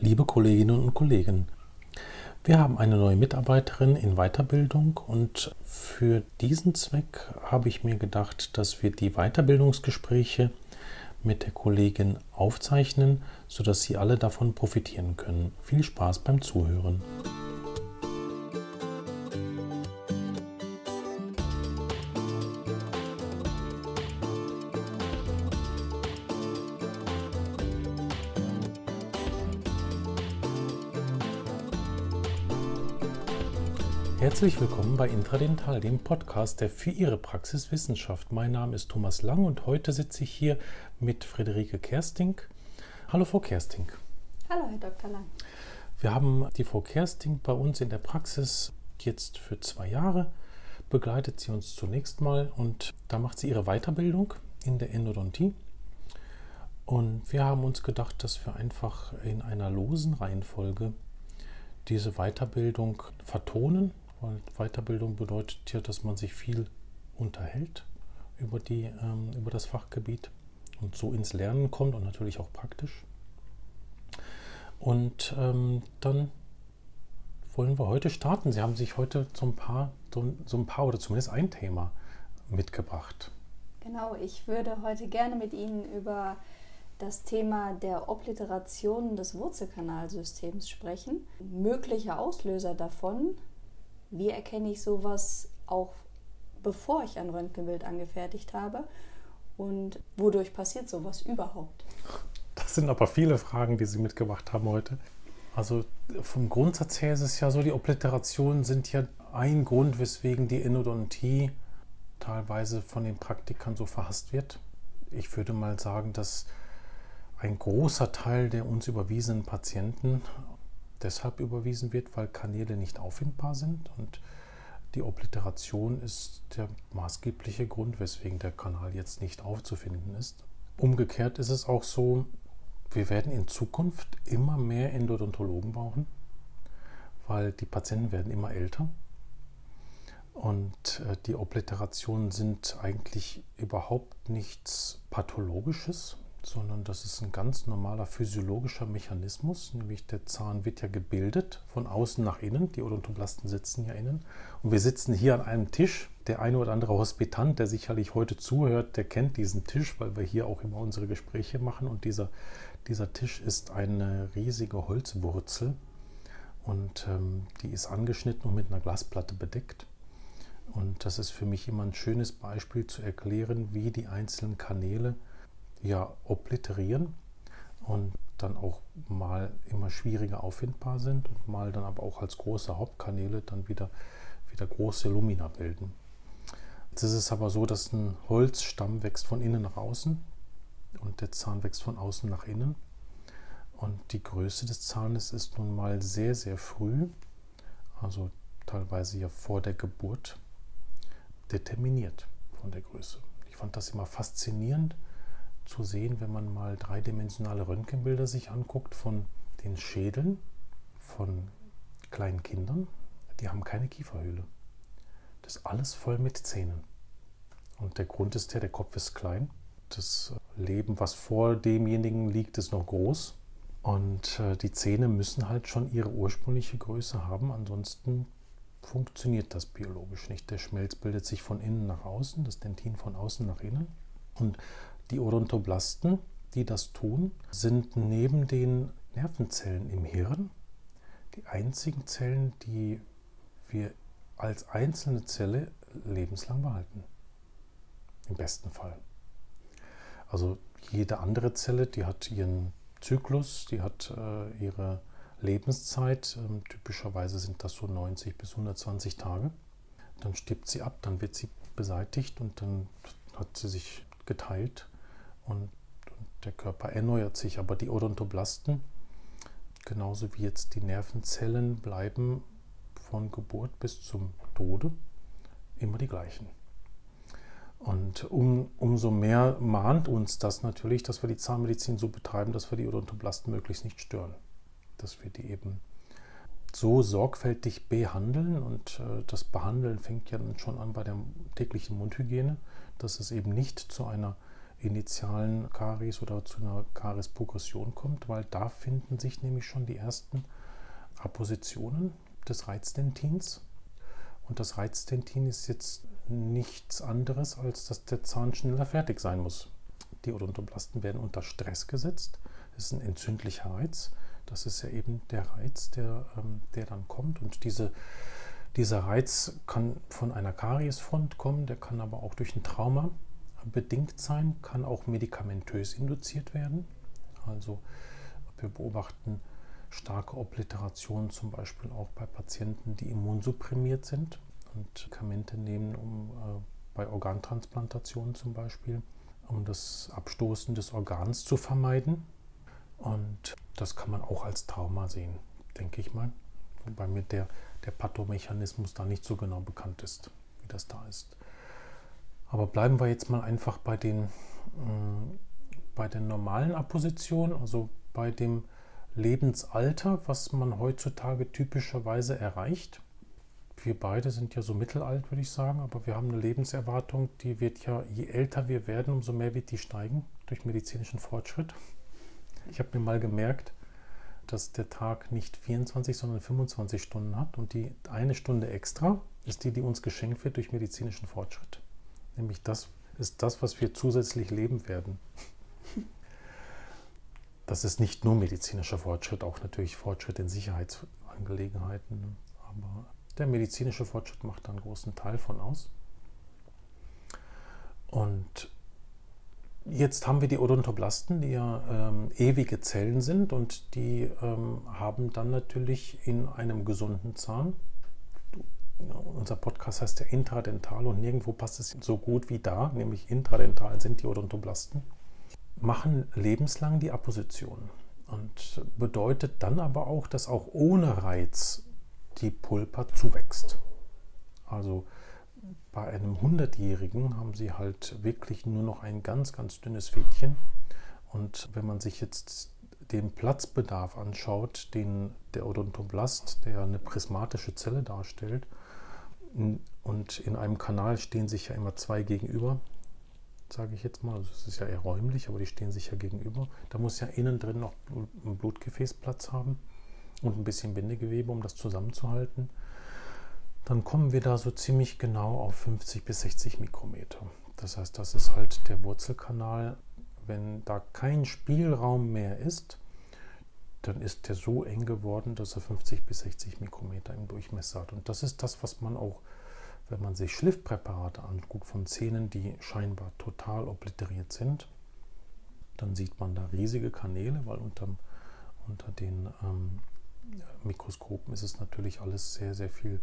Liebe Kolleginnen und Kollegen, wir haben eine neue Mitarbeiterin in Weiterbildung und für diesen Zweck habe ich mir gedacht, dass wir die Weiterbildungsgespräche mit der Kollegin aufzeichnen, sodass Sie alle davon profitieren können. Viel Spaß beim Zuhören. Herzlich willkommen bei Intradental, dem Podcast, der für Ihre Praxis Wissenschaft. Mein Name ist Thomas Lang und heute sitze ich hier mit Friederike Kersting. Hallo Frau Kersting. Hallo Herr Dr. Lang. Wir haben die Frau Kersting bei uns in der Praxis jetzt für zwei Jahre. Begleitet sie uns zunächst mal und da macht sie ihre Weiterbildung in der Endodontie. Und wir haben uns gedacht, dass wir einfach in einer losen Reihenfolge diese Weiterbildung vertonen weil Weiterbildung bedeutet ja, dass man sich viel unterhält über, die, ähm, über das Fachgebiet und so ins Lernen kommt und natürlich auch praktisch. Und ähm, dann wollen wir heute starten. Sie haben sich heute so ein paar, so, so ein paar oder zumindest ein Thema mitgebracht. Genau, ich würde heute gerne mit Ihnen über das Thema der Obliteration des Wurzelkanalsystems sprechen. Mögliche Auslöser davon, wie erkenne ich sowas auch bevor ich ein Röntgenbild angefertigt habe? Und wodurch passiert sowas überhaupt? Das sind aber viele Fragen, die Sie mitgebracht haben heute. Also vom Grundsatz her ist es ja so, die Obliterationen sind ja ein Grund, weswegen die Endodontie teilweise von den Praktikern so verhasst wird. Ich würde mal sagen, dass ein großer Teil der uns überwiesenen Patienten deshalb überwiesen wird, weil Kanäle nicht auffindbar sind und die Obliteration ist der maßgebliche Grund, weswegen der Kanal jetzt nicht aufzufinden ist. Umgekehrt ist es auch so, wir werden in Zukunft immer mehr Endodontologen brauchen, weil die Patienten werden immer älter und äh, die Obliterationen sind eigentlich überhaupt nichts Pathologisches, sondern das ist ein ganz normaler physiologischer Mechanismus, nämlich der Zahn wird ja gebildet von außen nach innen, die Odontoblasten sitzen ja innen und wir sitzen hier an einem Tisch. Der eine oder andere Hospitant, der sicherlich heute zuhört, der kennt diesen Tisch, weil wir hier auch immer unsere Gespräche machen und dieser, dieser Tisch ist eine riesige Holzwurzel und ähm, die ist angeschnitten und mit einer Glasplatte bedeckt. Und das ist für mich immer ein schönes Beispiel zu erklären, wie die einzelnen Kanäle ja obliterieren und dann auch mal immer schwieriger auffindbar sind und mal dann aber auch als große Hauptkanäle dann wieder, wieder große Lumina bilden. Jetzt ist es aber so, dass ein Holzstamm wächst von innen nach außen und der Zahn wächst von außen nach innen. Und die Größe des Zahnes ist nun mal sehr, sehr früh, also teilweise ja vor der Geburt, determiniert von der Größe. Ich fand das immer faszinierend, zu sehen, wenn man mal dreidimensionale Röntgenbilder sich anguckt von den Schädeln von kleinen Kindern. Die haben keine Kieferhöhle. Das ist alles voll mit Zähnen. Und der Grund ist der, der Kopf ist klein. Das Leben, was vor demjenigen liegt, ist noch groß. Und äh, die Zähne müssen halt schon ihre ursprüngliche Größe haben, ansonsten funktioniert das biologisch nicht. Der Schmelz bildet sich von innen nach außen, das Dentin von außen nach innen. Und die Odontoblasten, die das tun, sind neben den Nervenzellen im Hirn die einzigen Zellen, die wir als einzelne Zelle lebenslang behalten. Im besten Fall. Also jede andere Zelle, die hat ihren Zyklus, die hat äh, ihre Lebenszeit. Ähm, typischerweise sind das so 90 bis 120 Tage. Dann stirbt sie ab, dann wird sie beseitigt und dann hat sie sich geteilt und, der Körper erneuert sich. Aber die Odontoblasten, genauso wie jetzt die Nervenzellen, bleiben von Geburt bis zum Tode immer die gleichen. Und um, umso mehr mahnt uns das natürlich, dass wir die Zahnmedizin so betreiben, dass wir die Odontoblasten möglichst nicht stören. Dass wir die eben so sorgfältig behandeln und äh, das Behandeln fängt ja schon an bei der täglichen Mundhygiene, dass es eben nicht zu einer initialen Karies oder zu einer Kariesprogression kommt, weil da finden sich nämlich schon die ersten Appositionen des Reizdentins. Und das Reizdentin ist jetzt nichts anderes, als dass der Zahn schneller fertig sein muss. Die Odontoblasten werden unter Stress gesetzt. Das ist ein entzündlicher Reiz. Das ist ja eben der Reiz, der, ähm, der dann kommt. Und diese, dieser Reiz kann von einer Kariesfront kommen, der kann aber auch durch ein Trauma bedingt sein, kann auch medikamentös induziert werden. Also wir beobachten starke Obliterationen zum Beispiel auch bei Patienten, die immunsupprimiert sind und Medikamente nehmen, um äh, bei Organtransplantationen zum Beispiel, um das Abstoßen des Organs zu vermeiden. Und das kann man auch als Trauma sehen, denke ich mal. Wobei mir der, der Pathomechanismus da nicht so genau bekannt ist, wie das da ist. Aber bleiben wir jetzt mal einfach bei den, äh, bei den normalen Appositionen, also bei dem Lebensalter, was man heutzutage typischerweise erreicht. Wir beide sind ja so mittelalt, würde ich sagen, aber wir haben eine Lebenserwartung, die wird ja, je älter wir werden, umso mehr wird die steigen durch medizinischen Fortschritt. Ich habe mir mal gemerkt, dass der Tag nicht 24, sondern 25 Stunden hat und die eine Stunde extra ist die, die uns geschenkt wird durch medizinischen Fortschritt. Nämlich das ist das, was wir zusätzlich leben werden. Das ist nicht nur medizinischer Fortschritt, auch natürlich Fortschritt in Sicherheitsangelegenheiten. Aber der medizinische Fortschritt macht da einen großen Teil von aus. Und jetzt haben wir die Odontoblasten, die ja ähm, ewige Zellen sind und die ähm, haben dann natürlich in einem gesunden Zahn, unser Podcast heißt ja intradental und nirgendwo passt es so gut wie da, nämlich intradental sind die Odontoblasten machen lebenslang die Apposition. Und bedeutet dann aber auch, dass auch ohne Reiz die Pulpa zuwächst. Also bei einem 100-Jährigen haben sie halt wirklich nur noch ein ganz, ganz dünnes Fädchen. Und wenn man sich jetzt den Platzbedarf anschaut, den der Odontoblast, der eine prismatische Zelle darstellt, und in einem Kanal stehen sich ja immer zwei gegenüber, sage ich jetzt mal. Also es ist ja eher räumlich, aber die stehen sich ja gegenüber. Da muss ja innen drin noch ein Blutgefäß Platz haben und ein bisschen Bindegewebe, um das zusammenzuhalten. Dann kommen wir da so ziemlich genau auf 50 bis 60 Mikrometer. Das heißt, das ist halt der Wurzelkanal. Wenn da kein Spielraum mehr ist, dann ist der so eng geworden, dass er 50 bis 60 Mikrometer im Durchmesser hat. Und das ist das, was man auch wenn man sich Schliffpräparate anguckt von Zähnen, die scheinbar total obliteriert sind, dann sieht man da riesige Kanäle, weil unterm, unter den ähm, Mikroskopen ist es natürlich alles sehr, sehr viel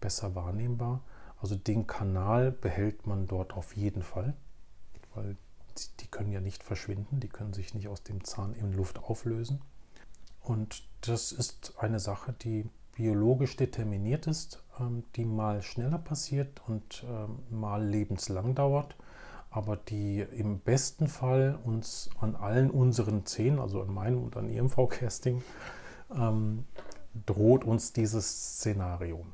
besser wahrnehmbar. Also den Kanal behält man dort auf jeden Fall, weil die können ja nicht verschwinden, die können sich nicht aus dem Zahn in Luft auflösen. Und das ist eine Sache, die biologisch determiniert ist, ähm, die mal schneller passiert und ähm, mal lebenslang dauert, aber die im besten Fall uns an allen unseren Zähnen, also an meinem und an Ihrem Frau Kersting, ähm, droht uns dieses Szenario.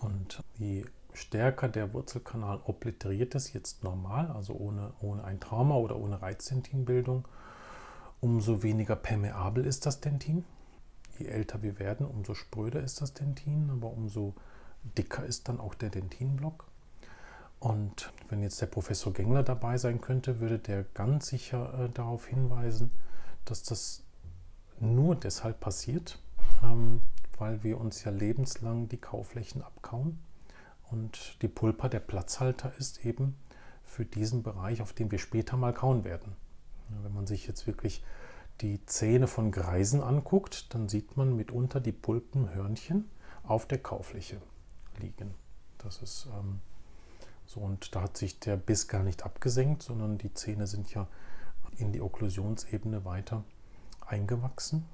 Und je stärker der Wurzelkanal obliteriert ist, jetzt normal, also ohne, ohne ein Trauma oder ohne Reizdentinbildung, umso weniger permeabel ist das Dentin je älter wir werden, umso spröder ist das Dentin, aber umso dicker ist dann auch der Dentinblock. Und wenn jetzt der Professor Gengler dabei sein könnte, würde der ganz sicher äh, darauf hinweisen, dass das nur deshalb passiert, ähm, weil wir uns ja lebenslang die Kauflächen abkauen. Und die Pulpa der Platzhalter ist eben für diesen Bereich, auf dem wir später mal kauen werden. Wenn man sich jetzt wirklich die Zähne von Greisen anguckt, dann sieht man mitunter die Pulpenhörnchen auf der Kaufläche liegen. Das ist ähm, so, und da hat sich der Biss gar nicht abgesenkt, sondern die Zähne sind ja in die Okklusionsebene weiter eingewachsen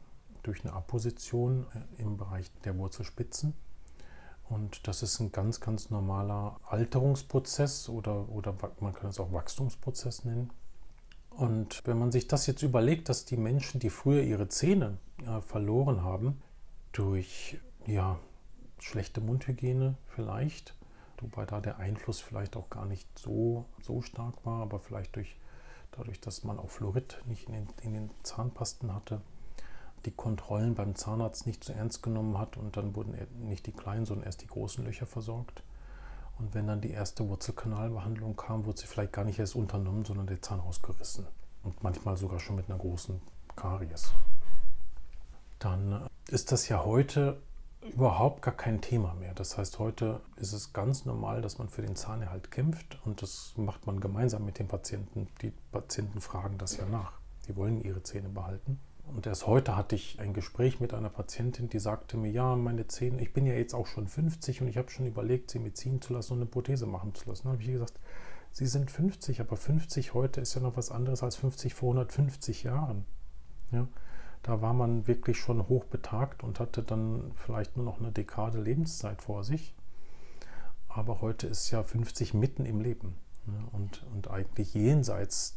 durch eine Apposition äh, im Bereich der Wurzelspitzen. Und das ist ein ganz, ganz normaler Alterungsprozess oder, oder man kann es auch Wachstumsprozess nennen. Und wenn man sich das jetzt überlegt, dass die Menschen, die früher ihre Zähne äh, verloren haben, durch ja, schlechte Mundhygiene vielleicht wobei da der Einfluss vielleicht auch gar nicht so, so stark war, aber vielleicht durch, dadurch, dass man auch Fluorid nicht in den, in den Zahnpasten hatte, die Kontrollen beim Zahnarzt nicht so ernst genommen hat und dann wurden nicht die kleinen, sondern erst die großen Löcher versorgt. Und wenn dann die erste Wurzelkanalbehandlung kam, wurde sie vielleicht gar nicht erst unternommen, sondern der Zahn ausgerissen. Und manchmal sogar schon mit einer großen Karies. Dann äh, ist das ja heute überhaupt gar kein Thema mehr. Das heißt, heute ist es ganz normal, dass man für den Zahnerhalt kämpft und das macht man gemeinsam mit den Patienten. Die Patienten fragen das ja nach. Die wollen ihre Zähne behalten. Und erst heute hatte ich ein Gespräch mit einer Patientin, die sagte mir, ja, meine Zähne, ich bin ja jetzt auch schon 50 und ich habe schon überlegt, sie mir ziehen zu lassen und eine Prothese machen zu lassen. Da habe ich gesagt, Sie sind 50, aber 50 heute ist ja noch was anderes als 50 vor 150 Jahren. Ja, da war man wirklich schon hoch betagt und hatte dann vielleicht nur noch eine Dekade Lebenszeit vor sich. Aber heute ist ja 50 mitten im Leben ne? und, und eigentlich jenseits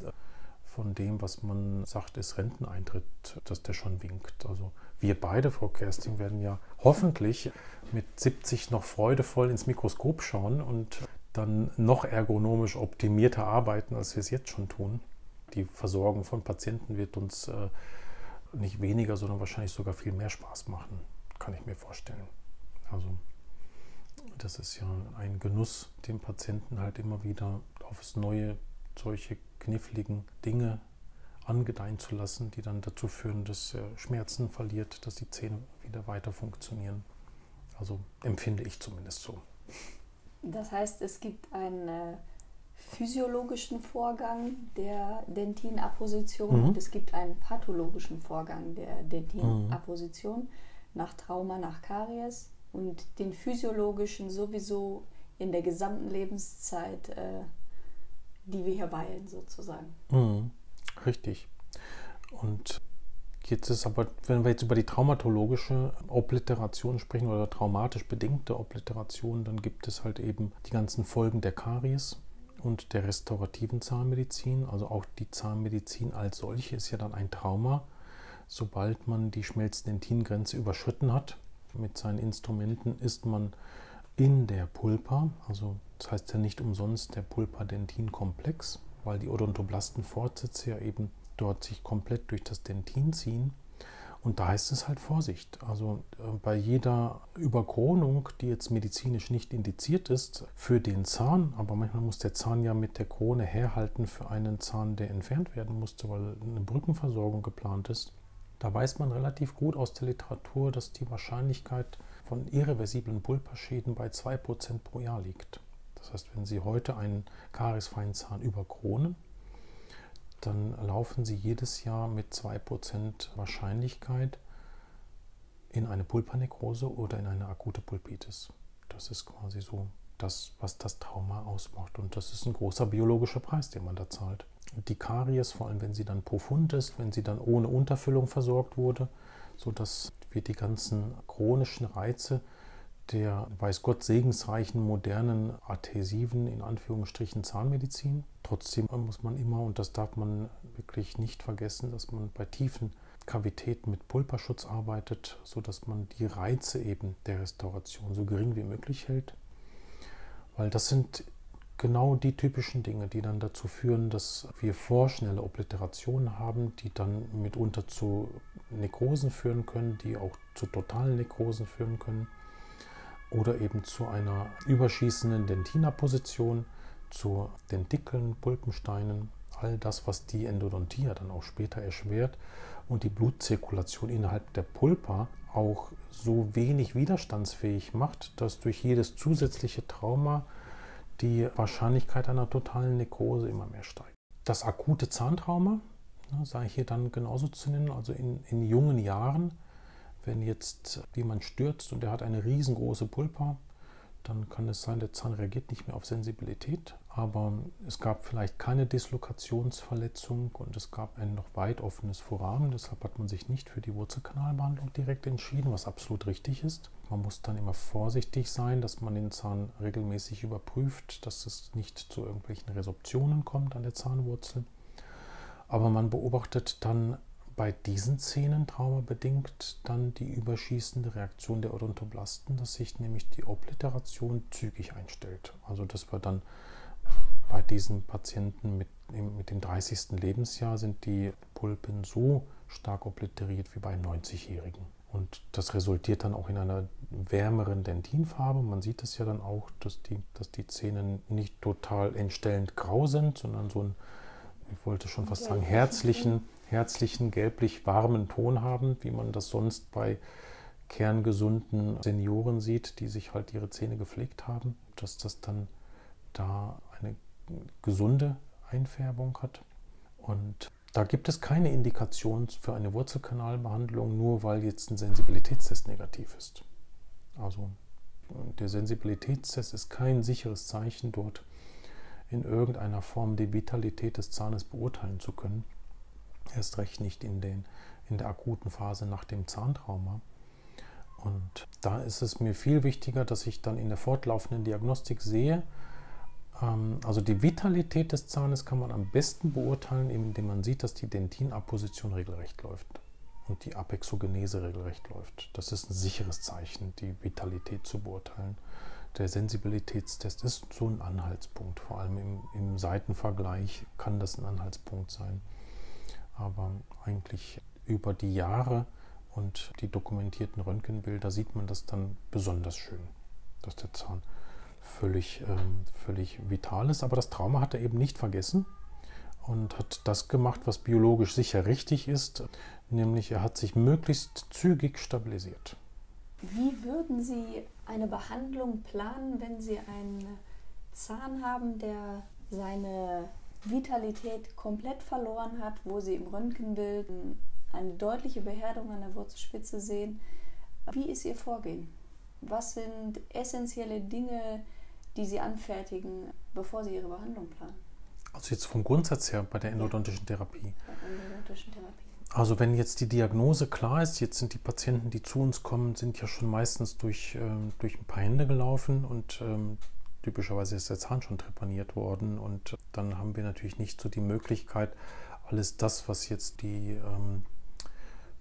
von dem, was man sagt, ist Renteneintritt, dass der schon winkt. Also wir beide, Frau Kersting, werden ja hoffentlich mit 70 noch freudevoll ins Mikroskop schauen und dann noch ergonomisch optimierter arbeiten, als wir es jetzt schon tun. Die Versorgung von Patienten wird uns äh, nicht weniger, sondern wahrscheinlich sogar viel mehr Spaß machen, kann ich mir vorstellen. Also das ist ja ein Genuss, dem Patienten halt immer wieder aufs Neue solche kniffligen Dinge angedeihen zu lassen, die dann dazu führen, dass er Schmerzen verliert, dass die Zähne wieder weiter funktionieren. Also empfinde ich zumindest so. Das heißt, es gibt einen äh, physiologischen Vorgang der Dentinapposition mhm. und es gibt einen pathologischen Vorgang der Dentinapposition mhm. nach Trauma, nach Karies und den physiologischen sowieso in der gesamten Lebenszeit äh, die wir hier weilen, sozusagen. Mhm, richtig. Und jetzt ist aber, wenn wir jetzt über die traumatologische Obliteration sprechen oder traumatisch bedingte Obliteration, dann gibt es halt eben die ganzen Folgen der Karies und der restaurativen Zahnmedizin. Also auch die Zahnmedizin als solche ist ja dann ein Trauma, sobald man die Schmelzdentingrenze überschritten hat. Mit seinen Instrumenten ist man in der Pulpa, also das heißt ja nicht umsonst der Pulpadentin-Komplex, weil die Odontoblasten-Fortsätze ja eben dort sich komplett durch das Dentin ziehen. Und da heißt es halt Vorsicht. Also äh, bei jeder Überkronung, die jetzt medizinisch nicht indiziert ist für den Zahn, aber manchmal muss der Zahn ja mit der Krone herhalten für einen Zahn, der entfernt werden musste, weil eine Brückenversorgung geplant ist. Da weiß man relativ gut aus der Literatur, dass die Wahrscheinlichkeit von irreversiblen Pulperschäden bei 2% pro Jahr liegt. Das heißt, wenn Sie heute einen kariesfreien Zahn überkronen, dann laufen Sie jedes Jahr mit 2% Wahrscheinlichkeit in eine Pulpernekrose oder in eine akute Pulpitis. Das ist quasi so das, was das Trauma ausmacht. Und das ist ein großer biologischer Preis, den man da zahlt. Die Karies, vor allem wenn sie dann profund ist, wenn sie dann ohne Unterfüllung versorgt wurde, sodass wir die ganzen chronischen Reize der, weiß Gott, segensreichen modernen adhesiven, in Anführungsstrichen, Zahnmedizin. Trotzdem muss man immer, und das darf man wirklich nicht vergessen, dass man bei tiefen Kavitäten mit Pulperschutz arbeitet, sodass man die Reize eben der Restauration so gering wie möglich hält. Weil das sind genau die typischen Dinge, die dann dazu führen, dass wir vorschnelle Obliterationen haben, die dann mitunter zu Nekrosen führen können, die auch zu totalen Nekrosen führen können oder eben zu einer überschießenden Dentina-Position, zu Dentikeln, Pulpensteinen, all das, was die Endodontie dann auch später erschwert und die Blutzirkulation innerhalb der Pulpa auch so wenig widerstandsfähig macht, dass durch jedes zusätzliche Trauma die Wahrscheinlichkeit einer totalen Nekrose immer mehr steigt. Das akute Zahntrauma, ne, sei hier dann genauso zu nennen, also in, in jungen Jahren, wenn jetzt jemand stürzt und er hat eine riesengroße Pulpa, dann kann es sein, der Zahn reagiert nicht mehr auf Sensibilität, aber es gab vielleicht keine Dislokationsverletzung und es gab ein noch weit offenes Foramen. Deshalb hat man sich nicht für die Wurzelkanalbehandlung direkt entschieden, was absolut richtig ist. Man muss dann immer vorsichtig sein, dass man den Zahn regelmäßig überprüft, dass es nicht zu irgendwelchen Resorptionen kommt an der Zahnwurzel. Aber man beobachtet dann bei diesen Zähnen traumabedingt dann die überschießende Reaktion der Odontoblasten, dass sich nämlich die Obliteration zügig einstellt. Also dass wir dann bei diesen Patienten mit, mit dem 30. Lebensjahr sind die Pulpen so stark obliteriert wie bei 90-Jährigen. Und das resultiert dann auch in einer wärmeren Dentinfarbe. Man sieht es ja dann auch, dass die, dass die Zähne nicht total entstellend grau sind, sondern so einen, ich wollte schon fast sagen, herzlichen, herzlichen, gelblich warmen Ton haben, wie man das sonst bei kerngesunden Senioren sieht, die sich halt ihre Zähne gepflegt haben, dass das dann da eine gesunde Einfärbung hat. Und da gibt es keine Indikation für eine Wurzelkanalbehandlung, nur weil jetzt ein Sensibilitätstest negativ ist. Also der Sensibilitätstest ist kein sicheres Zeichen, dort in irgendeiner Form die Vitalität des Zahnes beurteilen zu können. Erst recht nicht in, den, in der akuten Phase nach dem Zahntrauma. Und da ist es mir viel wichtiger, dass ich dann in der fortlaufenden Diagnostik sehe, ähm, also die Vitalität des Zahnes kann man am besten beurteilen, indem man sieht, dass die Dentinapposition regelrecht läuft und die Apexogenese regelrecht läuft. Das ist ein sicheres Zeichen, die Vitalität zu beurteilen. Der Sensibilitätstest ist so ein Anhaltspunkt. Vor allem im, im Seitenvergleich kann das ein Anhaltspunkt sein. Aber eigentlich über die Jahre und die dokumentierten Röntgenbilder sieht man das dann besonders schön, dass der Zahn völlig, ähm, völlig vital ist. Aber das Trauma hat er eben nicht vergessen und hat das gemacht, was biologisch sicher richtig ist, nämlich er hat sich möglichst zügig stabilisiert. Wie würden Sie eine Behandlung planen, wenn Sie einen Zahn haben, der seine Vitalität komplett verloren hat, wo Sie im Röntgenbild eine deutliche Beherdung an der Wurzelspitze sehen? Wie ist Ihr Vorgehen? Was sind essentielle Dinge, die Sie anfertigen, bevor Sie Ihre Behandlung planen? Also jetzt vom Grundsatz her bei der endodontischen Therapie. Endodontischen Therapie. Also wenn jetzt die Diagnose klar ist, jetzt sind die Patienten, die zu uns kommen, sind ja schon meistens durch, ähm, durch ein paar Hände gelaufen und ähm, typischerweise ist der Zahn schon trepaniert worden und dann haben wir natürlich nicht so die Möglichkeit, alles das, was jetzt die ähm,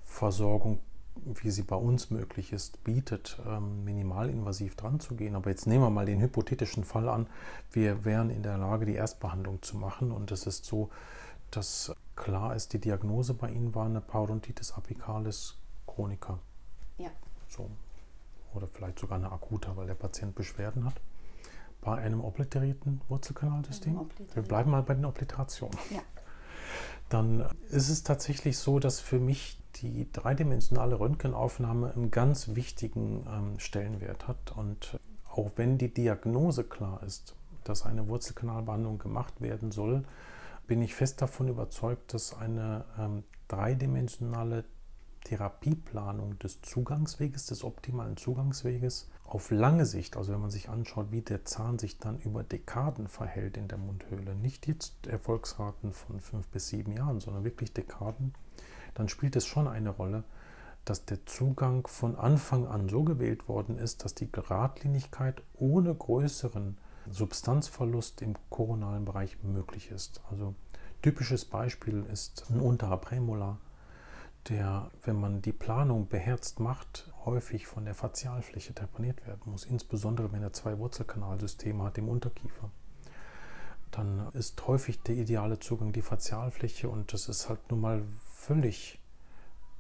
Versorgung wie sie bei uns möglich ist, bietet, ähm, minimalinvasiv dran zu gehen. Aber jetzt nehmen wir mal den hypothetischen Fall an, wir wären in der Lage, die Erstbehandlung zu machen und es ist so, dass klar ist, die Diagnose bei Ihnen war eine Parodontitis apicalis chronica. Ja. So. Oder vielleicht sogar eine akute, weil der Patient Beschwerden hat. Bei einem obliterierten Wurzelkanalsystem. Wir bleiben mal bei den Obliterationen. Ja. Dann ist es tatsächlich so, dass für mich die dreidimensionale Röntgenaufnahme einen ganz wichtigen ähm, Stellenwert hat. Und auch wenn die Diagnose klar ist, dass eine Wurzelkanalbehandlung gemacht werden soll, bin ich fest davon überzeugt, dass eine ähm, dreidimensionale Therapieplanung des Zugangsweges, des optimalen Zugangsweges auf lange Sicht, also wenn man sich anschaut, wie der Zahn sich dann über Dekaden verhält in der Mundhöhle, nicht jetzt Erfolgsraten von fünf bis sieben Jahren, sondern wirklich Dekaden, dann spielt es schon eine Rolle, dass der Zugang von Anfang an so gewählt worden ist, dass die Geradlinigkeit ohne größeren Substanzverlust im koronalen Bereich möglich ist. Also typisches Beispiel ist ein unterer Prämolar, der, wenn man die Planung beherzt macht, häufig von der Fazialfläche trepaniert werden muss, insbesondere wenn er zwei Wurzelkanalsysteme hat im Unterkiefer. Dann ist häufig der ideale Zugang die Fazialfläche und das ist halt nun mal völlig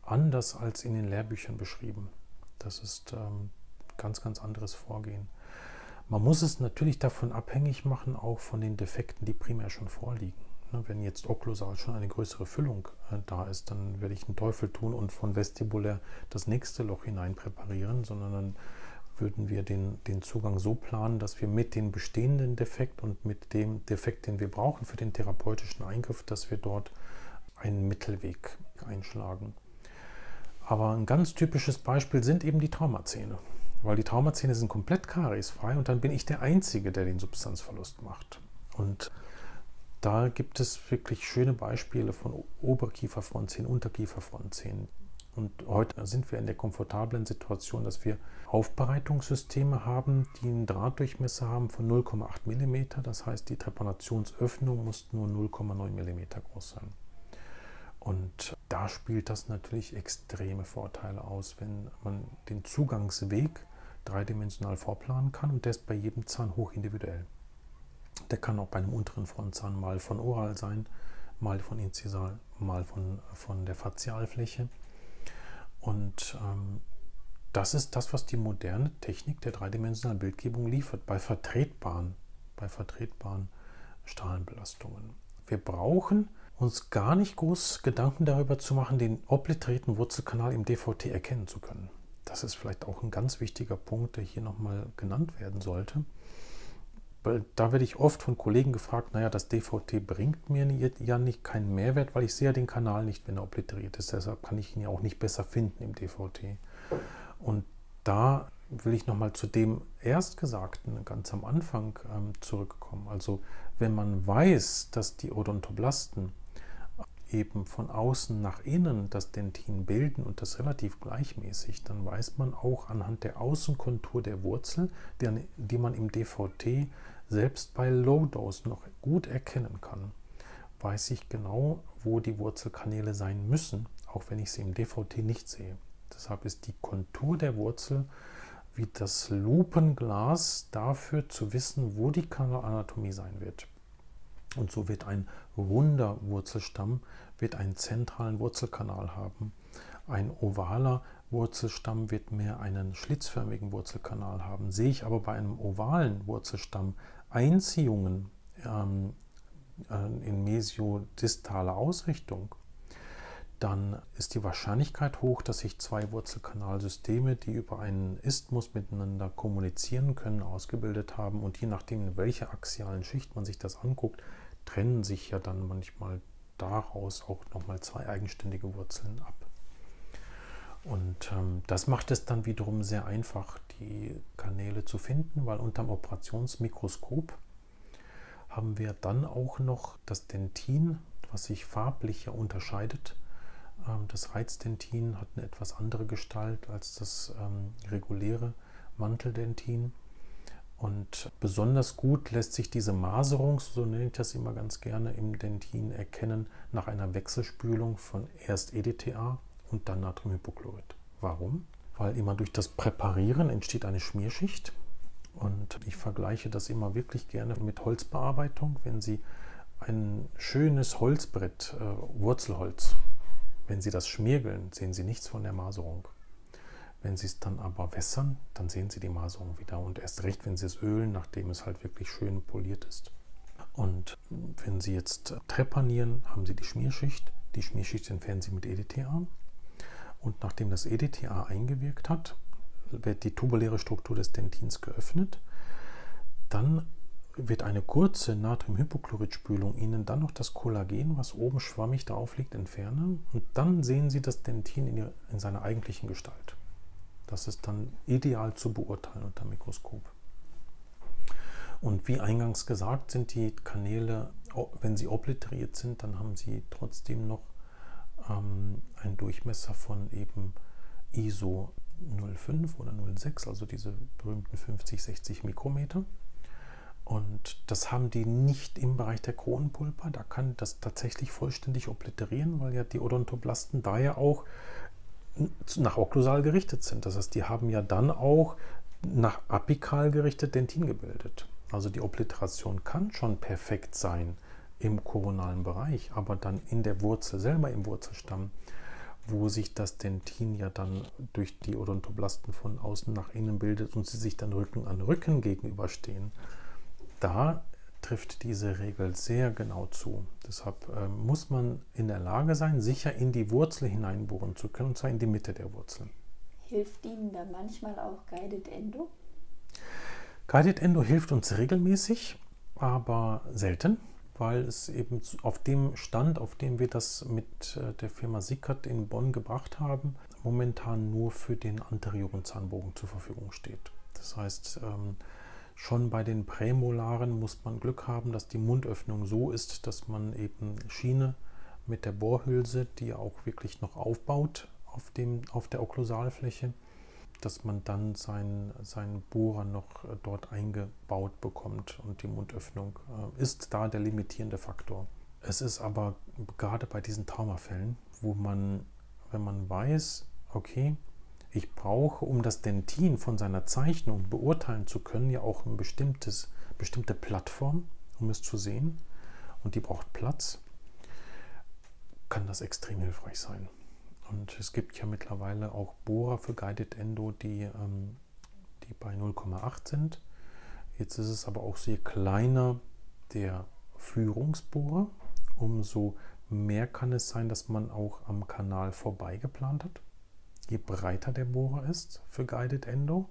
anders als in den Lehrbüchern beschrieben. Das ist ähm, ganz, ganz anderes Vorgehen. Man muss es natürlich davon abhängig machen, auch von den Defekten, die primär schon vorliegen. Ne, wenn jetzt okklusal schon eine größere Füllung äh, da ist, dann werde ich einen Teufel tun und von vestibulär das nächste Loch hinein präparieren, sondern dann würden wir den, den Zugang so planen, dass wir mit dem bestehenden Defekt und mit dem Defekt, den wir brauchen für den therapeutischen Eingriff, dass wir dort einen Mittelweg einschlagen. Aber ein ganz typisches Beispiel sind eben die Traumazähne, weil die Traumazähne sind komplett kariesfrei und dann bin ich der Einzige, der den Substanzverlust macht. Und da gibt es wirklich schöne Beispiele von Oberkieferfrontzähnen, Unterkieferfrontzähnen. Und heute sind wir in der komfortablen Situation, dass wir Aufbereitungssysteme haben, die einen Drahtdurchmesser haben von 0,8 mm. Das heißt, die Trepanationsöffnung muss nur 0,9 mm groß sein. Und da spielt das natürlich extreme Vorteile aus, wenn man den Zugangsweg dreidimensional vorplanen kann und ist bei jedem Zahn hoch individuell. Der kann auch bei einem unteren Frontzahn mal von oral sein, mal von inzisal, mal von, von der Fazialfläche. Und ähm, das ist das, was die moderne Technik der dreidimensionalen Bildgebung liefert, bei vertretbaren, bei vertretbaren Strahlenbelastungen. Wir brauchen uns gar nicht groß Gedanken darüber zu machen, den obliterierten Wurzelkanal im DVT erkennen zu können. Das ist vielleicht auch ein ganz wichtiger Punkt, der hier nochmal genannt werden sollte. Weil da werde ich oft von Kollegen gefragt, naja, das DVT bringt mir ja nicht keinen Mehrwert, weil ich sehe ja den Kanal nicht, wenn er obliteriert ist. Deshalb kann ich ihn ja auch nicht besser finden im DVT. Und da will ich nochmal zu dem Erstgesagten ganz am Anfang ähm, zurückkommen. Also wenn man weiß, dass die Odontoblasten eben von außen nach innen das Dentin bilden und das relativ gleichmäßig, dann weiß man auch anhand der Außenkontur der Wurzel, die, die man im DVT selbst bei Low Dose noch gut erkennen kann, weiß ich genau, wo die Wurzelkanäle sein müssen, auch wenn ich sie im DVT nicht sehe. Deshalb ist die Kontur der Wurzel wie das Lupenglas dafür zu wissen, wo die Kanalanatomie sein wird. Und so wird ein runder Wurzelstamm wird einen zentralen Wurzelkanal haben. Ein ovaler Wurzelstamm wird mehr einen schlitzförmigen Wurzelkanal haben. Sehe ich aber bei einem ovalen Wurzelstamm Einziehungen ähm, äh, in mesiodistaler Ausrichtung, dann ist die Wahrscheinlichkeit hoch, dass sich zwei Wurzelkanalsysteme, die über einen Isthmus miteinander kommunizieren können, ausgebildet haben. Und je nachdem, in welcher axialen Schicht man sich das anguckt, trennen sich ja dann manchmal daraus auch nochmal zwei eigenständige Wurzeln ab. Und ähm, das macht es dann wiederum sehr einfach, die Kanäle zu finden, weil unterm Operationsmikroskop haben wir dann auch noch das Dentin, was sich farblich ja unterscheidet ähm, das Reizdentin hat eine etwas andere Gestalt als das ähm, reguläre Manteldentin. Und besonders gut lässt sich diese Maserung, so nenne ich das immer ganz gerne, im Dentin erkennen nach einer Wechselspülung von erst EDTA und dann Natriumhypochlorid. Warum? Weil immer durch das Präparieren entsteht eine Schmierschicht. Und ich vergleiche das immer wirklich gerne mit Holzbearbeitung. Wenn Sie ein schönes Holzbrett, äh, Wurzelholz, wenn Sie das schmiergeln, sehen Sie nichts von der Maserung. Wenn Sie es dann aber wässern, dann sehen Sie die Maserung wieder. Und erst recht, wenn Sie es ölen, nachdem es halt wirklich schön poliert ist. Und wenn Sie jetzt trepanieren, haben Sie die Schmierschicht. Die Schmierschicht entfernen Sie mit EDTA. Und nachdem das EDTA eingewirkt hat, wird die tubuläre Struktur des Dentins geöffnet. Dann wird eine kurze Natriumhypochloridspülung Ihnen dann noch das Kollagen, was oben schwammig drauf liegt, entfernen und dann sehen Sie das Dentin in, in seiner eigentlichen Gestalt. Das ist dann ideal zu beurteilen unter Mikroskop. Und wie eingangs gesagt, sind die Kanäle, wenn sie obliteriert sind, dann haben sie trotzdem noch ähm, einen Durchmesser von eben ISO 05 oder 06, also diese berühmten 50, 60 Mikrometer. Und das haben die nicht im Bereich der Kronenpulper. Da kann das tatsächlich vollständig obliterieren, weil ja die Odontoblasten da ja auch nach okklusal gerichtet sind. Das heißt, die haben ja dann auch nach apikal gerichtet Dentin gebildet. Also die Obliteration kann schon perfekt sein im koronalen Bereich, aber dann in der Wurzel selber, im Wurzelstamm, wo sich das Dentin ja dann durch die Odontoblasten von außen nach innen bildet und sie sich dann Rücken an Rücken gegenüberstehen da trifft diese Regel sehr genau zu. Deshalb äh, muss man in der Lage sein, sicher in die Wurzel hineinbohren zu können, und zwar in die Mitte der Wurzel. Hilft Ihnen da manchmal auch Guided Endo? Guided Endo hilft uns regelmäßig, aber selten, weil es eben auf dem Stand, auf dem wir das mit äh, der Firma Sickert in Bonn gebracht haben, momentan nur für den anterioren Zahnbogen zur Verfügung steht. Das heißt, ähm, Schon bei den Prämolaren muss man Glück haben, dass die Mundöffnung so ist, dass man eben Schiene mit der Bohrhülse, die auch wirklich noch aufbaut auf, dem, auf der Okklusalfläche, dass man dann seinen, seinen Bohrer noch dort eingebaut bekommt und die Mundöffnung äh, ist da der limitierende Faktor. Es ist aber gerade bei diesen Traumafällen, wo man, wenn man weiß, okay, ich brauche, um das Dentin von seiner Zeichnung beurteilen zu können, ja auch eine bestimmte Plattform, um es zu sehen. Und die braucht Platz. Kann das extrem hilfreich sein. Und es gibt ja mittlerweile auch Bohrer für Guided Endo, die, ähm, die bei 0,8 sind. Jetzt ist es aber auch je kleiner der Führungsbohrer, umso mehr kann es sein, dass man auch am Kanal vorbei geplant hat je breiter der Bohrer ist für Guided Endo,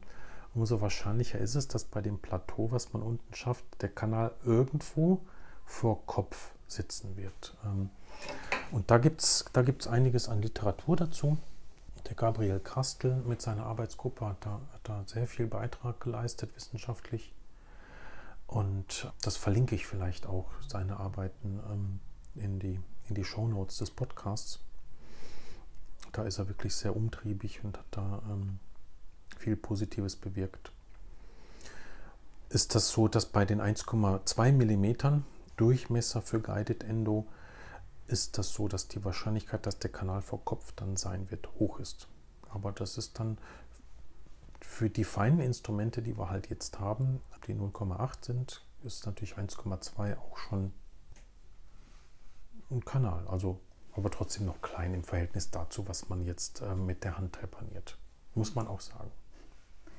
umso wahrscheinlicher ist es, dass bei dem Plateau, was man unten schafft, der Kanal irgendwo vor Kopf sitzen wird. Ähm, und da gibt es da gibt's einiges an Literatur dazu. Der Gabriel Krastel mit seiner Arbeitsgruppe hat da, hat da sehr viel Beitrag geleistet wissenschaftlich. Und das verlinke ich vielleicht auch, seine Arbeiten ähm, in die, in die Shownotes des Podcasts da ist er wirklich sehr umtriebig und hat da ähm, viel Positives bewirkt. Ist das so, dass bei den 1,2 mm Durchmesser für Guided Endo ist das so, dass die Wahrscheinlichkeit, dass der Kanal vor Kopf dann sein wird, hoch ist. Aber das ist dann für die feinen Instrumente, die wir halt jetzt haben, die 0,8 sind, ist natürlich 1,2 auch schon ein Kanal. Also aber trotzdem noch klein im Verhältnis dazu, was man jetzt äh, mit der Hand trepaniert. Muss man auch sagen.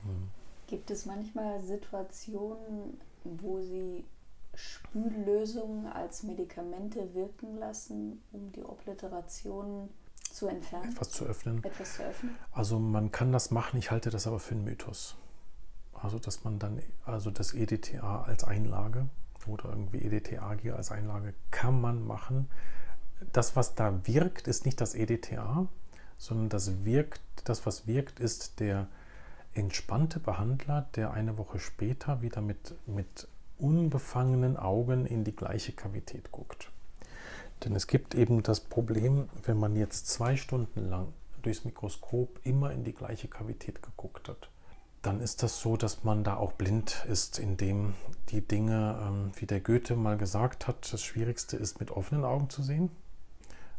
Mhm. Gibt es manchmal Situationen, wo Sie Spüllösungen als Medikamente wirken lassen, um die Obliteration zu entfernen? Etwas zu öffnen. Etwas zu öffnen? Also man kann das machen, ich halte das aber für einen Mythos. Also dass man dann, also das EDTA als Einlage oder irgendwie EDTA als Einlage kann man machen das, was da wirkt, ist nicht das EDTA, sondern das wirkt, das, was wirkt, ist der entspannte Behandler, der eine Woche später wieder mit, mit unbefangenen Augen in die gleiche Kavität guckt. Denn es gibt eben das Problem, wenn man jetzt zwei Stunden lang durchs Mikroskop immer in die gleiche Kavität geguckt hat, dann ist das so, dass man da auch blind ist, indem die Dinge, ähm, wie der Goethe mal gesagt hat, das Schwierigste ist mit offenen Augen zu sehen.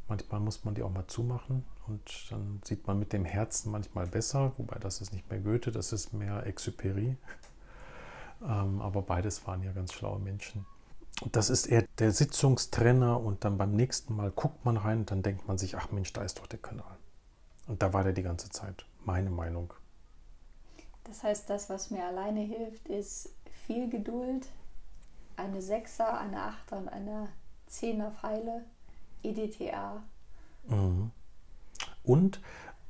Manchmal muss man die auch mal zumachen und dann sieht man mit dem Herzen manchmal besser, wobei das ist nicht mehr Goethe, das ist mehr Exupéry. Ähm, aber beides waren ja ganz schlaue Menschen. Das ist eher der Sitzungstrenner und dann beim nächsten Mal guckt man rein und dann denkt man sich, ach Mensch, da ist doch der Kanal. Und da war der die ganze Zeit. Meine Meinung. Das heißt, das, was mir alleine hilft, ist viel Geduld, eine Sechser, eine Achter und eine Zehner Pfeile EDTA. Mhm. Und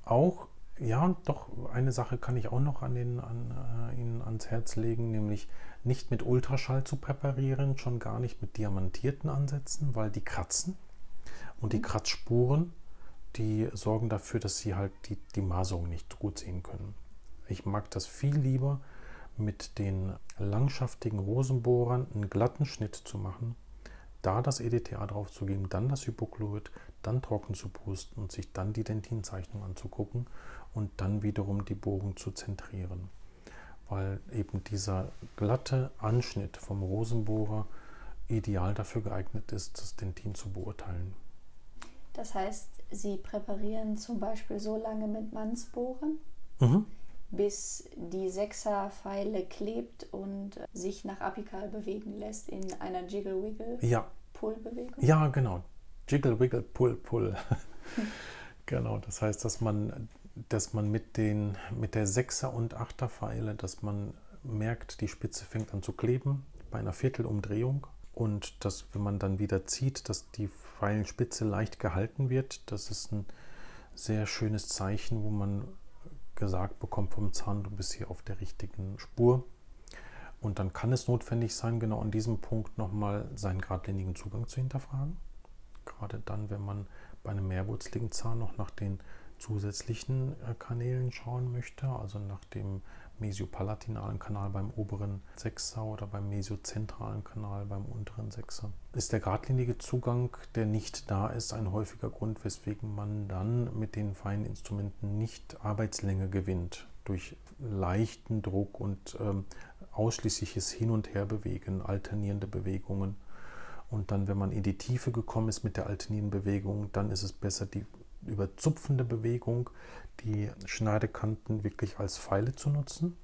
auch, ja, doch, eine Sache kann ich auch noch an den, an, äh, Ihnen ans Herz legen, nämlich nicht mit Ultraschall zu präparieren, schon gar nicht mit diamantierten Ansätzen, weil die kratzen. Und die mhm. Kratzspuren, die sorgen dafür, dass Sie halt die, die Maserung nicht gut sehen können. Ich mag das viel lieber, mit den langschaftigen Rosenbohrern einen glatten Schnitt zu machen da das EDTA draufzugeben, dann das Hypochlorid, dann trocken zu pusten und sich dann die Dentinzeichnung anzugucken und dann wiederum die Bogen zu zentrieren. Weil eben dieser glatte Anschnitt vom Rosenbohrer ideal dafür geeignet ist, das Dentin zu beurteilen. Das heißt, Sie präparieren zum Beispiel so lange mit Mannsbohren, mhm. bis die Sechserpfeile klebt und sich nach apikal bewegen lässt in einer Jiggle-Wiggle. Ja? Ja, genau. Jiggle, Wiggle, Pull, Pull. genau, das heißt, dass man, dass man mit, den, mit der Sechser- und Achterpfeile, dass man merkt, die Spitze fängt an zu kleben bei einer Viertelumdrehung und dass, wenn man dann wieder zieht, dass die Pfeilenspitze leicht gehalten wird. Das ist ein sehr schönes Zeichen, wo man gesagt bekommt vom Zahn, du bist hier auf der richtigen Spur. Und dann kann es notwendig sein, genau an diesem Punkt nochmal seinen geradlinigen Zugang zu hinterfragen. Gerade dann, wenn man bei einem mehrwurzeligen Zahn noch nach den zusätzlichen äh, Kanälen schauen möchte, also nach dem mesiopalatinalen Kanal beim oberen Sechser oder beim mesiozentralen Kanal beim unteren Sechser. Ist der geradlinige Zugang, der nicht da ist, ein häufiger Grund, weswegen man dann mit den feinen Instrumenten nicht Arbeitslänge gewinnt durch leichten Druck und ähm, ausschließliches Hin- und Herbewegen, alternierende Bewegungen. Und dann, wenn man in die Tiefe gekommen ist mit der Alteninbewegung, dann ist es besser, die überzupfende Bewegung, die Schneidekanten wirklich als Pfeile zu nutzen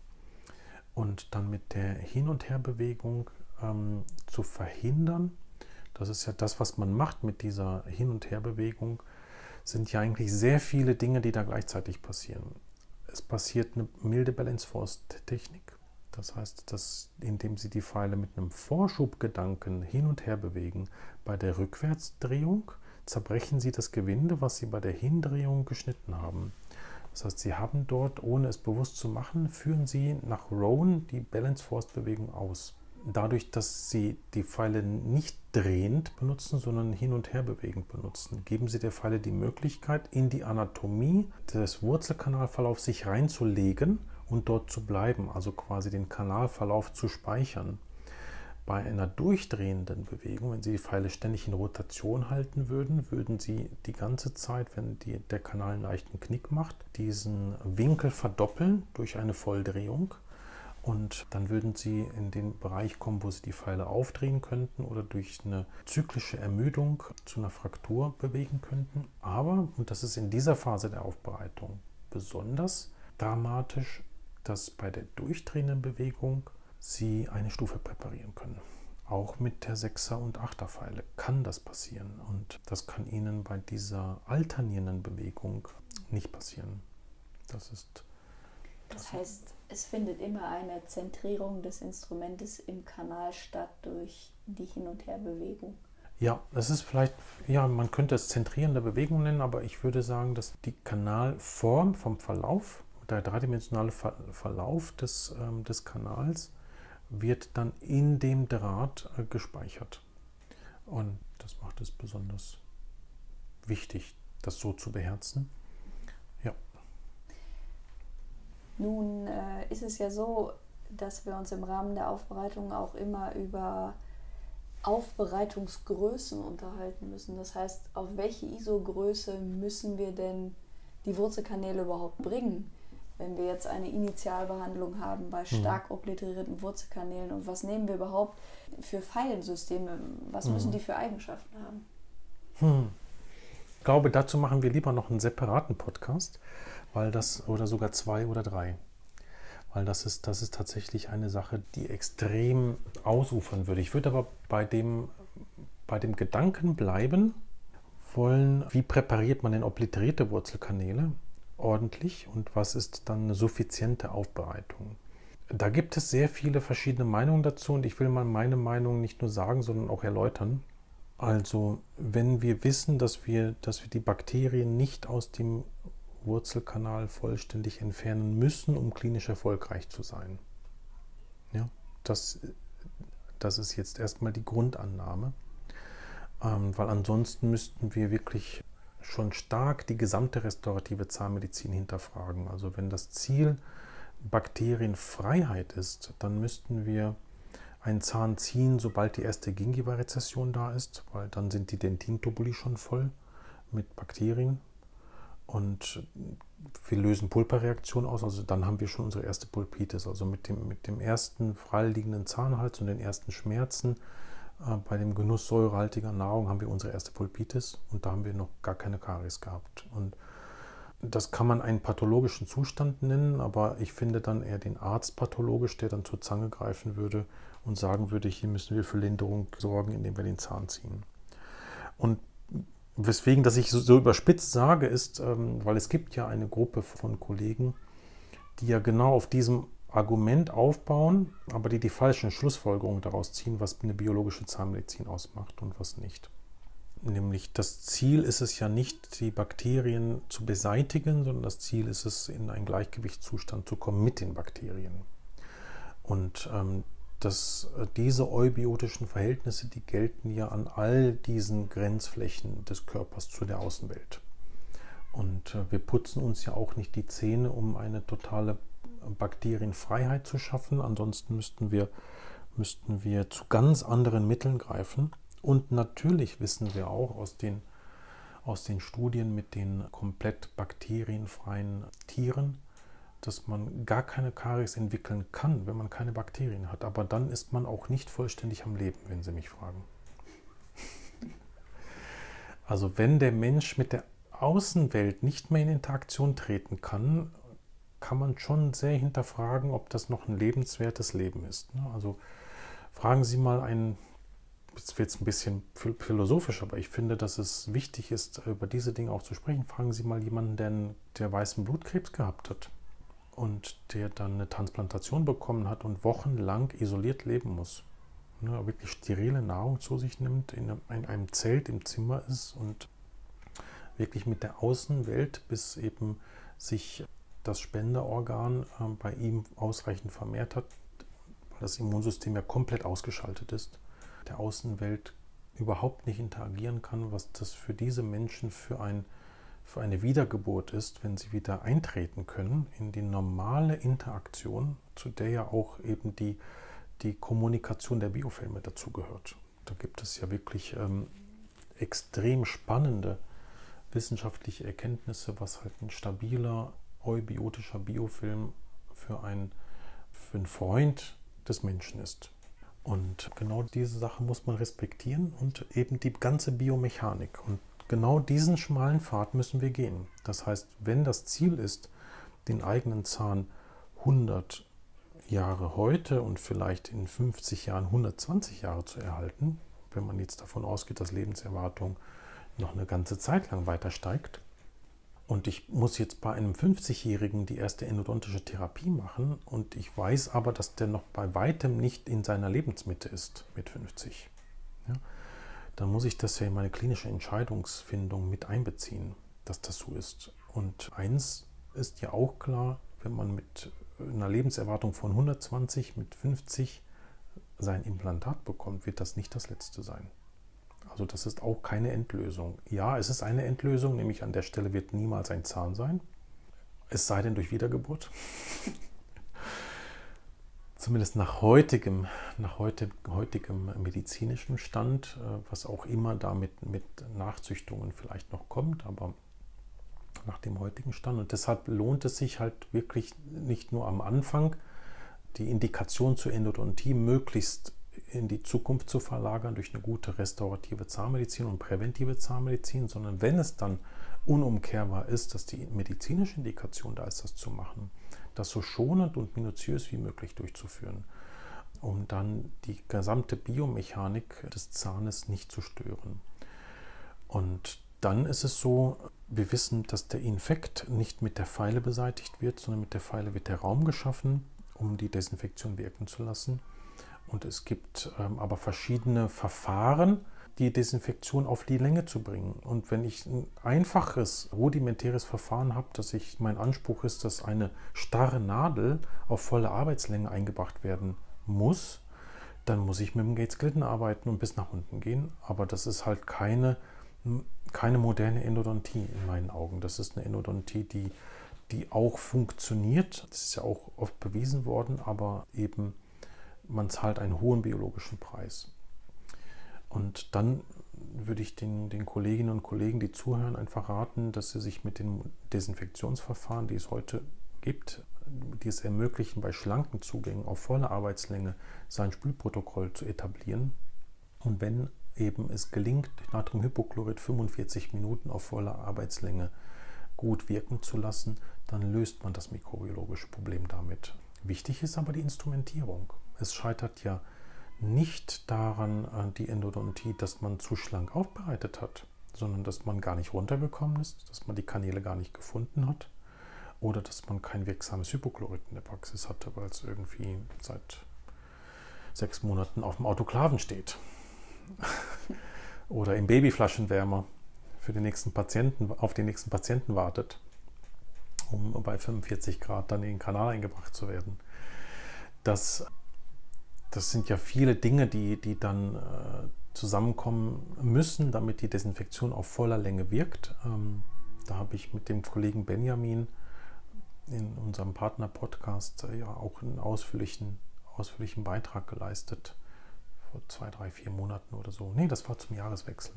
und dann mit der Hin- und Herbewegung ähm, zu verhindern. Das ist ja das, was man macht mit dieser Hin- und Herbewegung, sind ja eigentlich sehr viele Dinge, die da gleichzeitig passieren. Es passiert eine milde Balance Force Technik. Das heißt, dass indem Sie die Pfeile mit einem Vorschubgedanken hin und her bewegen, bei der Rückwärtsdrehung zerbrechen Sie das Gewinde, was Sie bei der Hindrehung geschnitten haben. Das heißt, Sie haben dort, ohne es bewusst zu machen, führen Sie nach Rowan die Balance Force Bewegung aus dadurch, dass Sie die Pfeile nicht drehend benutzen, sondern hin und her bewegend benutzen, geben Sie der Pfeile die Möglichkeit, in die Anatomie des Wurzelkanalverlaufs sich reinzulegen und dort zu bleiben, also quasi den Kanalverlauf zu speichern. Bei einer durchdrehenden Bewegung, wenn Sie die Pfeile ständig in Rotation halten würden, würden Sie die ganze Zeit, wenn die, der Kanal einen leichten Knick macht, diesen Winkel verdoppeln durch eine Volldrehung und dann würden Sie in den Bereich kommen, wo Sie die Pfeile aufdrehen könnten oder durch eine zyklische Ermüdung zu einer Fraktur bewegen könnten. Aber, und das ist in dieser Phase der Aufbereitung besonders dramatisch, dass bei der durchdrehenden Bewegung Sie eine Stufe präparieren können. Auch mit der 6er und 8er Pfeile kann das passieren. Und das kann Ihnen bei dieser alternierenden Bewegung nicht passieren. Das ist. Das heißt, es findet immer eine Zentrierung des Instrumentes im Kanal statt durch die Hin- und Herbewegung. Ja, das ist vielleicht, ja, man könnte es zentrierende Bewegung nennen, aber ich würde sagen, dass die Kanalform vom Verlauf, der dreidimensionale Verlauf des, ähm, des Kanals, wird dann in dem Draht äh, gespeichert. Und das macht es besonders wichtig, das so zu beherzen. Nun äh, ist es ja so, dass wir uns im Rahmen der Aufbereitung auch immer über Aufbereitungsgrößen unterhalten müssen. Das heißt, auf welche ISO-Größe müssen wir denn die Wurzelkanäle überhaupt bringen? Wenn wir jetzt eine Initialbehandlung haben bei mhm. stark obliterierten Wurzelkanälen und was nehmen wir überhaupt für Pfeilensysteme? Was müssen mhm. die für Eigenschaften haben? Hm. Ich glaube, dazu machen wir lieber noch einen separaten Podcast weil das, oder sogar zwei oder drei. Weil das ist, das ist tatsächlich eine Sache, die extrem ausufern würde. Ich würde aber bei dem, bei dem Gedanken bleiben wollen, wie präpariert man denn obliterierte Wurzelkanäle ordentlich und was ist dann eine suffiziente Aufbereitung. Da gibt es sehr viele verschiedene Meinungen dazu und ich will mal meine Meinung nicht nur sagen, sondern auch erläutern. Also, wenn wir wissen, dass wir, dass wir die Bakterien nicht aus dem Wurzelkanal vollständig entfernen müssen, um klinisch erfolgreich zu sein. Ja, das, das ist jetzt erstmal die Grundannahme, ähm, weil ansonsten müssten wir wirklich schon stark die gesamte restaurative Zahnmedizin hinterfragen. Also wenn das Ziel Bakterienfreiheit ist, dann müssten wir einen Zahn ziehen, sobald die erste Gingiva-Rezession da ist, weil dann sind die Dentintubuli schon voll mit Bakterien und wir lösen Pulperreaktion aus, also dann haben wir schon unsere erste Pulpitis. Also mit dem, mit dem ersten freiliegenden Zahnhals und den ersten Schmerzen bei dem Genuss säurehaltiger Nahrung haben wir unsere erste Pulpitis und da haben wir noch gar keine Karies gehabt. Und das kann man einen pathologischen Zustand nennen, aber ich finde dann eher den Arzt pathologisch, der dann zur Zange greifen würde und sagen würde, hier müssen wir für Linderung sorgen, indem wir den Zahn ziehen. Und Weswegen das ich so, so überspitzt sage, ist, ähm, weil es gibt ja eine Gruppe von Kollegen, die ja genau auf diesem Argument aufbauen, aber die die falschen Schlussfolgerungen daraus ziehen, was eine biologische Zahnmedizin ausmacht und was nicht. Nämlich das Ziel ist es ja nicht, die Bakterien zu beseitigen, sondern das Ziel ist es, in einen Gleichgewichtszustand zu kommen mit den Bakterien. Und ähm, dass äh, diese eubiotischen Verhältnisse, die gelten ja an all diesen Grenzflächen des Körpers zu der Außenwelt. Und äh, wir putzen uns ja auch nicht die Zähne, um eine totale Bakterienfreiheit zu schaffen. Ansonsten müssten wir, müssten wir zu ganz anderen Mitteln greifen. Und natürlich wissen wir auch aus den, aus den Studien mit den komplett bakterienfreien Tieren, dass man gar keine Karies entwickeln kann, wenn man keine Bakterien hat. Aber dann ist man auch nicht vollständig am Leben, wenn Sie mich fragen. Also wenn der Mensch mit der Außenwelt nicht mehr in Interaktion treten kann, kann man schon sehr hinterfragen, ob das noch ein lebenswertes Leben ist. Ne? Also fragen Sie mal einen, jetzt wird es ein bisschen philosophisch, aber ich finde, dass es wichtig ist, über diese Dinge auch zu sprechen. Fragen Sie mal jemanden, der, der weißen Blutkrebs gehabt hat und der dann eine Transplantation bekommen hat und wochenlang isoliert leben muss. Ne, wirklich sterile Nahrung zu sich nimmt, in einem Zelt im Zimmer ist und wirklich mit der Außenwelt, bis eben sich das Spenderorgan äh, bei ihm ausreichend vermehrt hat, weil das Immunsystem ja komplett ausgeschaltet ist, der Außenwelt überhaupt nicht interagieren kann, was das für diese Menschen für, ein, für eine Wiedergeburt ist, wenn sie wieder eintreten können in die normale Interaktion, zu der ja auch eben die, die Kommunikation der Biofilme dazugehört. Da gibt es ja wirklich ähm, extrem spannende wissenschaftliche Erkenntnisse, was halt ein stabiler eubiotischer Biofilm für, ein, für einen Freund des Menschen ist. Und genau diese Sache muss man respektieren und eben die ganze Biomechanik. Und genau diesen schmalen Pfad müssen wir gehen. Das heißt, wenn das Ziel ist, den eigenen Zahn 100 Jahre heute und vielleicht in 50 Jahren 120 Jahre zu erhalten, wenn man jetzt davon ausgeht, dass Lebenserwartung noch eine ganze Zeit lang weiter steigt, und ich muss jetzt bei einem 50-Jährigen die erste endodontische Therapie machen und ich weiß aber, dass der noch bei weitem nicht in seiner Lebensmitte ist mit 50. Ja, dann muss ich das ja in meine klinische Entscheidungsfindung mit einbeziehen, dass das so ist. Und eins ist ja auch klar, wenn man mit einer Lebenserwartung von 120 mit 50 sein Implantat bekommt, wird das nicht das letzte sein. Also das ist auch keine Endlösung. Ja, es ist eine Endlösung, nämlich an der Stelle wird niemals ein Zahn sein. Es sei denn durch Wiedergeburt. Zumindest nach heutigem, nach heute, heutigem medizinischen Stand, äh, was auch immer damit mit Nachzüchtungen vielleicht noch kommt, aber nach dem heutigen Stand. Und deshalb lohnt es sich halt wirklich nicht nur am Anfang, die Indikation zur Endodontie möglichst in die Zukunft zu verlagern durch eine gute restaurative Zahnmedizin und präventive Zahnmedizin, sondern wenn es dann unumkehrbar ist, dass die medizinische Indikation da ist, das zu machen, das so schonend und minutiös wie möglich durchzuführen, um dann die gesamte Biomechanik des Zahnes nicht zu stören. Und dann ist es so, wir wissen, dass der Infekt nicht mit der Pfeile beseitigt wird, sondern mit der Pfeile wird der Raum geschaffen, um die Desinfektion wirken zu lassen. Und es gibt ähm, aber verschiedene Verfahren, die Desinfektion auf die Länge zu bringen. Und wenn ich ein einfaches, rudimentäres Verfahren habe, dass ich, mein Anspruch ist, dass eine starre Nadel auf volle Arbeitslänge eingebracht werden muss, dann muss ich mit dem Gates Glidden arbeiten und bis nach unten gehen. Aber das ist halt keine, keine moderne Endodontie in meinen Augen. Das ist eine Endodontie, die, die auch funktioniert. Das ist ja auch oft bewiesen worden, aber eben man zahlt einen hohen biologischen Preis. Und dann würde ich den, den Kolleginnen und Kollegen, die zuhören, einfach raten, dass sie sich mit den Desinfektionsverfahren, die es heute gibt, die es ermöglichen, bei schlanken Zugängen auf volle Arbeitslänge sein Spülprotokoll zu etablieren. Und wenn eben es gelingt, Natriumhypochlorid 45 Minuten auf voller Arbeitslänge gut wirken zu lassen, dann löst man das mikrobiologische Problem damit. Wichtig ist aber die Instrumentierung. Es scheitert ja nicht daran, äh, die Endodontie, dass man zu schlank aufbereitet hat, sondern dass man gar nicht runtergekommen ist, dass man die Kanäle gar nicht gefunden hat oder dass man kein wirksames Hypochlorid in der Praxis hatte, weil es irgendwie seit sechs Monaten auf dem Autoklaven steht. oder im Babyflaschenwärmer für den nächsten Patienten, auf den nächsten Patienten wartet, um bei 45 Grad dann in den Kanal eingebracht zu werden. Das das sind ja viele Dinge, die, die dann äh, zusammenkommen müssen, damit die Desinfektion auf voller Länge wirkt. Ähm, da habe ich mit dem Kollegen Benjamin in unserem Partner-Podcast äh, ja auch einen ausführlichen, ausführlichen Beitrag geleistet. Vor zwei, drei, vier Monaten oder so. Nee, das war zum Jahreswechsel.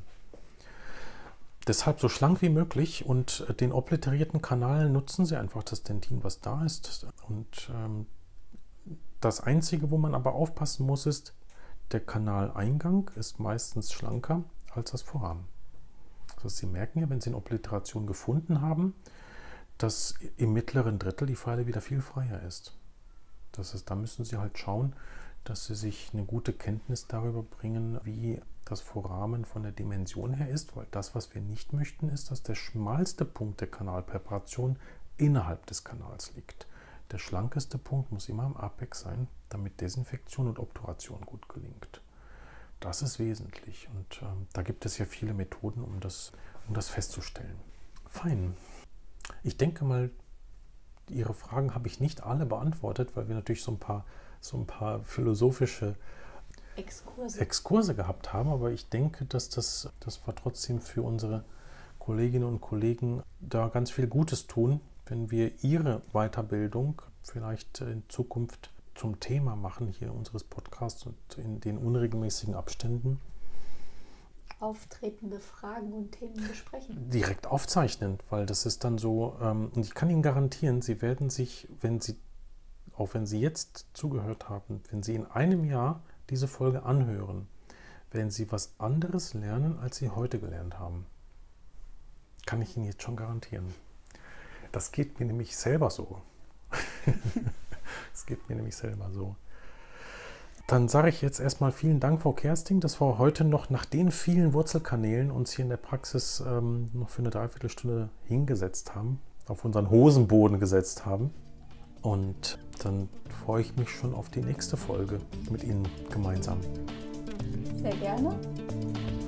Deshalb so schlank wie möglich und äh, den obliterierten Kanal nutzen Sie einfach das Dentin, was da ist. Und ähm, das Einzige, wo man aber aufpassen muss, ist, der Kanaleingang ist meistens schlanker als das Vorhaben. Also Sie merken ja, wenn Sie eine Obliteration gefunden haben, dass im mittleren Drittel die Pfeile wieder viel freier ist. Das heißt, da müssen Sie halt schauen, dass Sie sich eine gute Kenntnis darüber bringen, wie das Vorrahmen von der Dimension her ist, weil das, was wir nicht möchten, ist, dass der schmalste Punkt der Kanalpräparation innerhalb des Kanals liegt. Der schlankeste Punkt muss immer am Apex sein, damit Desinfektion und Obturation gut gelingt. Das ist wesentlich und ähm, da gibt es ja viele Methoden, um das, um das festzustellen. Fein. Ich denke mal, Ihre Fragen habe ich nicht alle beantwortet, weil wir natürlich so ein paar, so ein paar philosophische Exkurse. Exkurse gehabt haben, aber ich denke, dass das, das war trotzdem für unsere Kolleginnen und Kollegen da ganz viel Gutes tun, wenn wir ihre Weiterbildung vielleicht in Zukunft zum Thema machen hier unseres Podcasts und in den unregelmäßigen Abständen auftretende Fragen und Themen besprechen. Direkt aufzeichnen, weil das ist dann so, ähm, und ich kann Ihnen garantieren, Sie werden sich, wenn Sie, auch wenn Sie jetzt zugehört haben, wenn Sie in einem Jahr diese Folge anhören, werden Sie was anderes lernen, als Sie heute gelernt haben. Kann ich Ihnen jetzt schon garantieren. Das geht mir nämlich selber so. Das geht mir nämlich selber so. Dann sage ich jetzt erstmal vielen Dank, Frau Kersting, dass wir heute noch nach den vielen Wurzelkanälen uns hier in der Praxis ähm, noch für eine Dreiviertelstunde hingesetzt haben, auf unseren Hosenboden gesetzt haben. Und dann freue ich mich schon auf die nächste Folge mit Ihnen gemeinsam. Sehr gerne.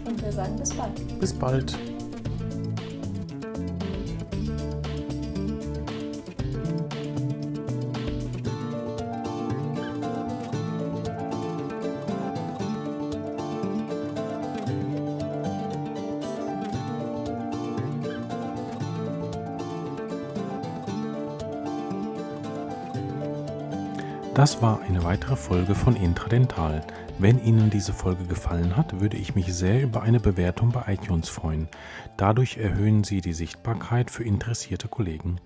Und wir sagen bis bald. Bis bald. Das war eine weitere Folge von Intradental. Wenn Ihnen diese Folge gefallen hat, würde ich mich sehr über eine Bewertung bei iTunes freuen. Dadurch erhöhen Sie die Sichtbarkeit für interessierte Kollegen.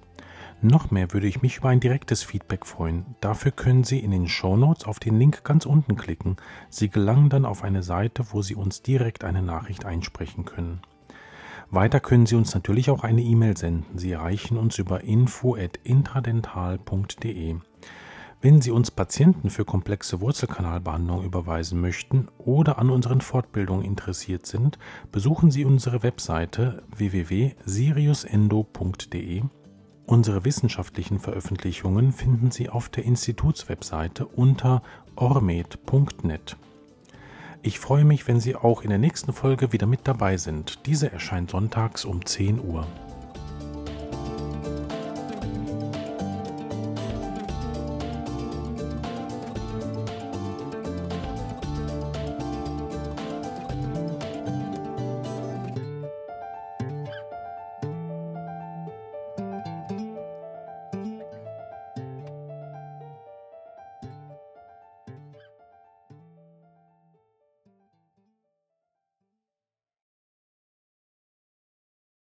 Noch mehr würde ich mich über ein direktes Feedback freuen. Dafür können Sie in den Show Notes auf den Link ganz unten klicken. Sie gelangen dann auf eine Seite, wo Sie uns direkt eine Nachricht einsprechen können. Weiter können Sie uns natürlich auch eine E-Mail senden. Sie erreichen uns über info@intradental.de. Wenn Sie uns Patienten für komplexe Wurzelkanalbehandlung überweisen möchten oder an unseren Fortbildungen interessiert sind, besuchen Sie unsere Webseite www.siriusendo.de. Unsere wissenschaftlichen Veröffentlichungen finden Sie auf der Institutswebseite unter ormed.net. Ich freue mich, wenn Sie auch in der nächsten Folge wieder mit dabei sind. Diese erscheint sonntags um 10 Uhr.